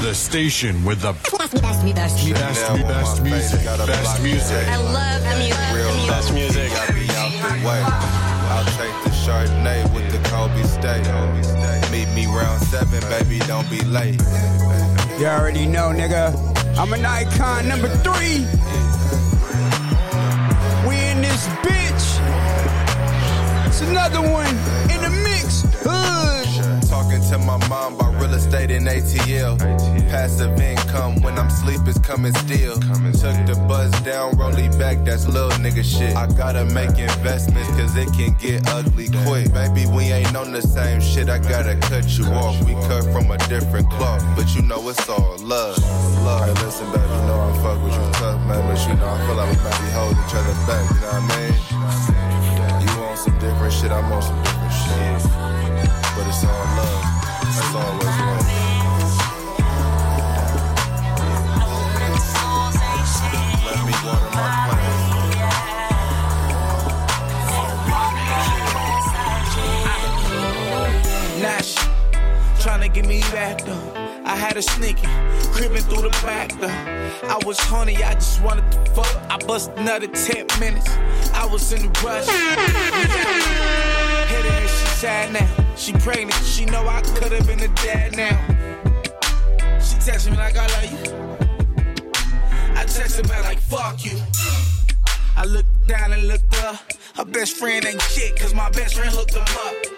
The station with the Best, me, best, me, best, me. best, Chanel best music. face, gotta Best music. I love the music. Real best music. Gotta be out the way. I'll take the Chardonnay with the Kobe steak. Meet me round seven, baby, don't be late. You already know, nigga. I'm an icon number three. We in this bitch. It's another one in the mix. Hood. To my mom about real estate in ATL. Passive income when I'm sleep is coming still. Took the buzz down, rolling back, that's little nigga shit. I gotta make investments cause it can get ugly quick. Baby, we ain't on the same shit, I gotta cut you off. We cut from a different cloth, but you know it's all love. Love. Hey, listen, baby, you know I fuck with you tough, man, but you know I feel like we might be holding each other back, you know what I mean? You on some different shit, I'm on some different shit. But it's all get me back though. I had a sneaky, creeping through the back though. I was horny, I just wanted to fuck. I bust another 10 minutes. I was in the rush. Hit her she sad now. She pregnant, she know I could have been a dad now. She texted me like I love you. I texted back like fuck you. I looked down and looked up. Her best friend ain't shit, cause my best friend hooked him up.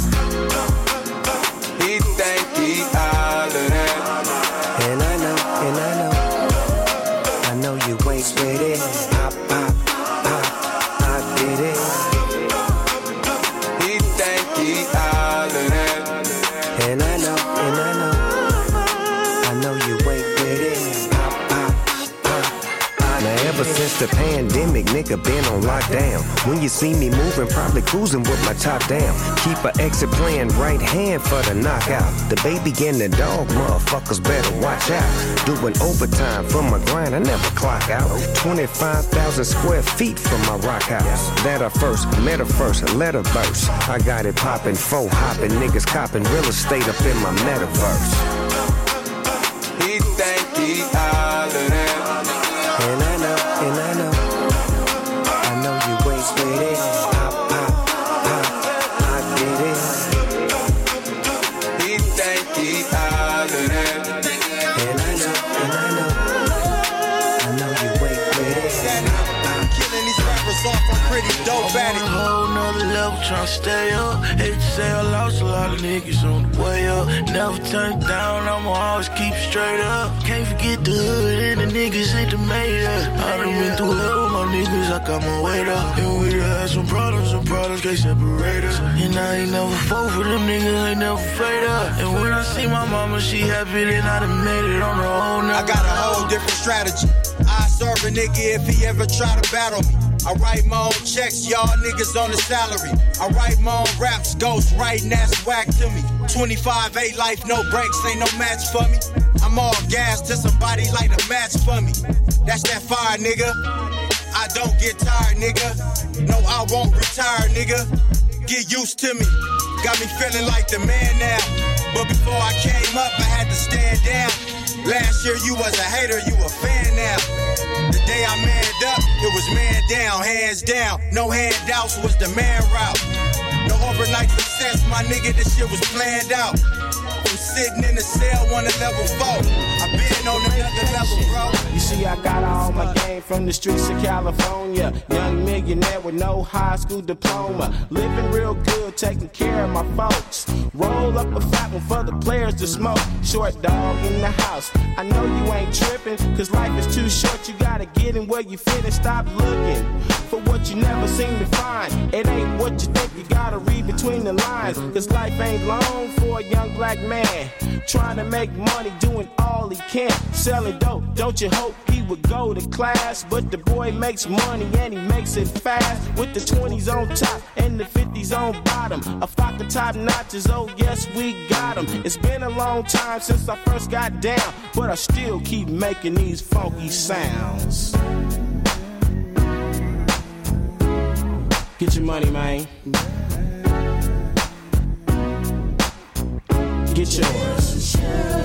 And I know, and I know, the pandemic, nigga been on lockdown. When you see me moving, probably cruising with my top down. Keep a exit plan, right hand for the knockout. The baby and the dog, motherfuckers better watch out. Doing overtime from my grind, I never clock out. 25,000 square feet from my rock house. That I first, met her first, let her verse. I got it popping, four hopping, niggas copping real estate up in my metaverse. He think he all at it. whole nother level tryna stay up. Hate to say I lost a lot of niggas on the way up. Never turn down, I'ma always keep straight up. Can't forget the hood and the niggas ain't the up. I done been through hell with my niggas, I got my weight up. And we done had some problems, some problems can't separate us. And I ain't never fought for them niggas, ain't never fade up. And when I see my mama, she happy, then I done made it on her own. I got a whole different strategy. I serve a nigga if he ever try to battle me. I write my own checks, y'all niggas on the salary. I write my own raps, ghost writing, that's whack to me. 25 8 life, no breaks, ain't no match for me. I'm all gas till somebody light a match for me. That's that fire, nigga. I don't get tired, nigga. No, I won't retire, nigga. Get used to me. Got me feeling like the man now. But before I came up, I had to stand down. Last year you was a hater, you a fan now. The day I manned up, it was man down, hands down. No handouts was the man route. No overnight success, my nigga, this shit was planned out. I'm sitting in the cell on a level four. I been on another level, bro. You see, I got all my game from the streets of California. Young millionaire with no high school diploma. Living real good, taking care of my folks. Roll up a fat one for the players to smoke. Short dog in the house. I know you ain't tripping, cause life is too short. You gotta get in where you fit and stop looking for what you never seem to find. It ain't what you think, you gotta read between the lines. Cause life ain't long for a young black man. Trying to make money, doing all he can. Selling dope, don't you hope would go to class? But the boy makes money and he makes it fast. With the 20s on top and the 50s on bottom. A flock of top notches, oh yes, we got them. It's been a long time since I first got down, but I still keep making these funky sounds. Get your money, man. Get yours.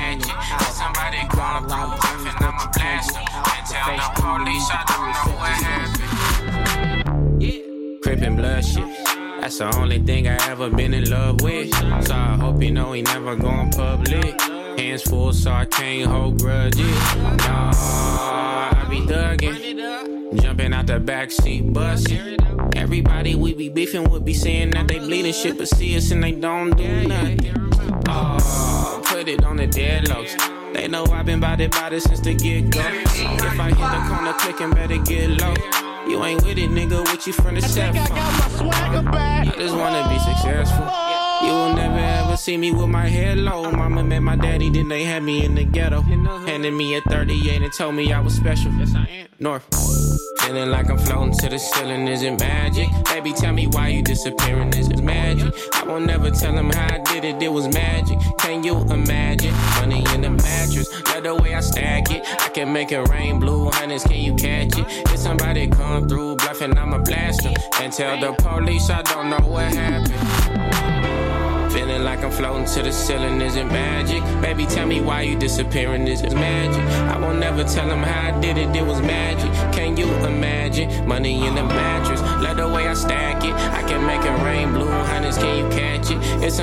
Hanging out. Somebody what happened. Crippin' blood shit. That's the only thing I ever been in love with. So I hope you know he never going public. Hands full, so I can't hold grudges. Nah, I be thuggin'. Jumping out the backseat bus. Everybody we be beefing would be saying that they bleeding shit, but see us and they don't do nothing. The deadlocks. They know I've been bout it since the get go. If I hit the corner clicking, better get low. You ain't with it, nigga, with you from the set phone. I just wanna be successful. You will never ever see me with my head low. Mama met my daddy, then they had me in the ghetto. Handed me a 38 and told me I was special. Yes, I am. North. Feeling like I'm floating to the ceiling, is it magic? Baby, tell me why you disappearing, is it magic? I won't never tell him how I did it, it was magic. Can you imagine? Money in the mattress, love the way I stack it. I can make it rain blue hundreds, can you catch it? If somebody come through bluffing, I'ma blast them. And tell the police I don't know what happened. Feeling like I'm floating to the ceiling, is it magic? Baby, tell me why you disappearing, is magic? I won't never tell them how I did it, it was magic. Can you imagine? Money in the mattress, love the way I stack it. I can make it rain blue hundreds, can you catch it? Somebody